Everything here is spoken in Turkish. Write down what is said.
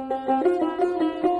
Müzik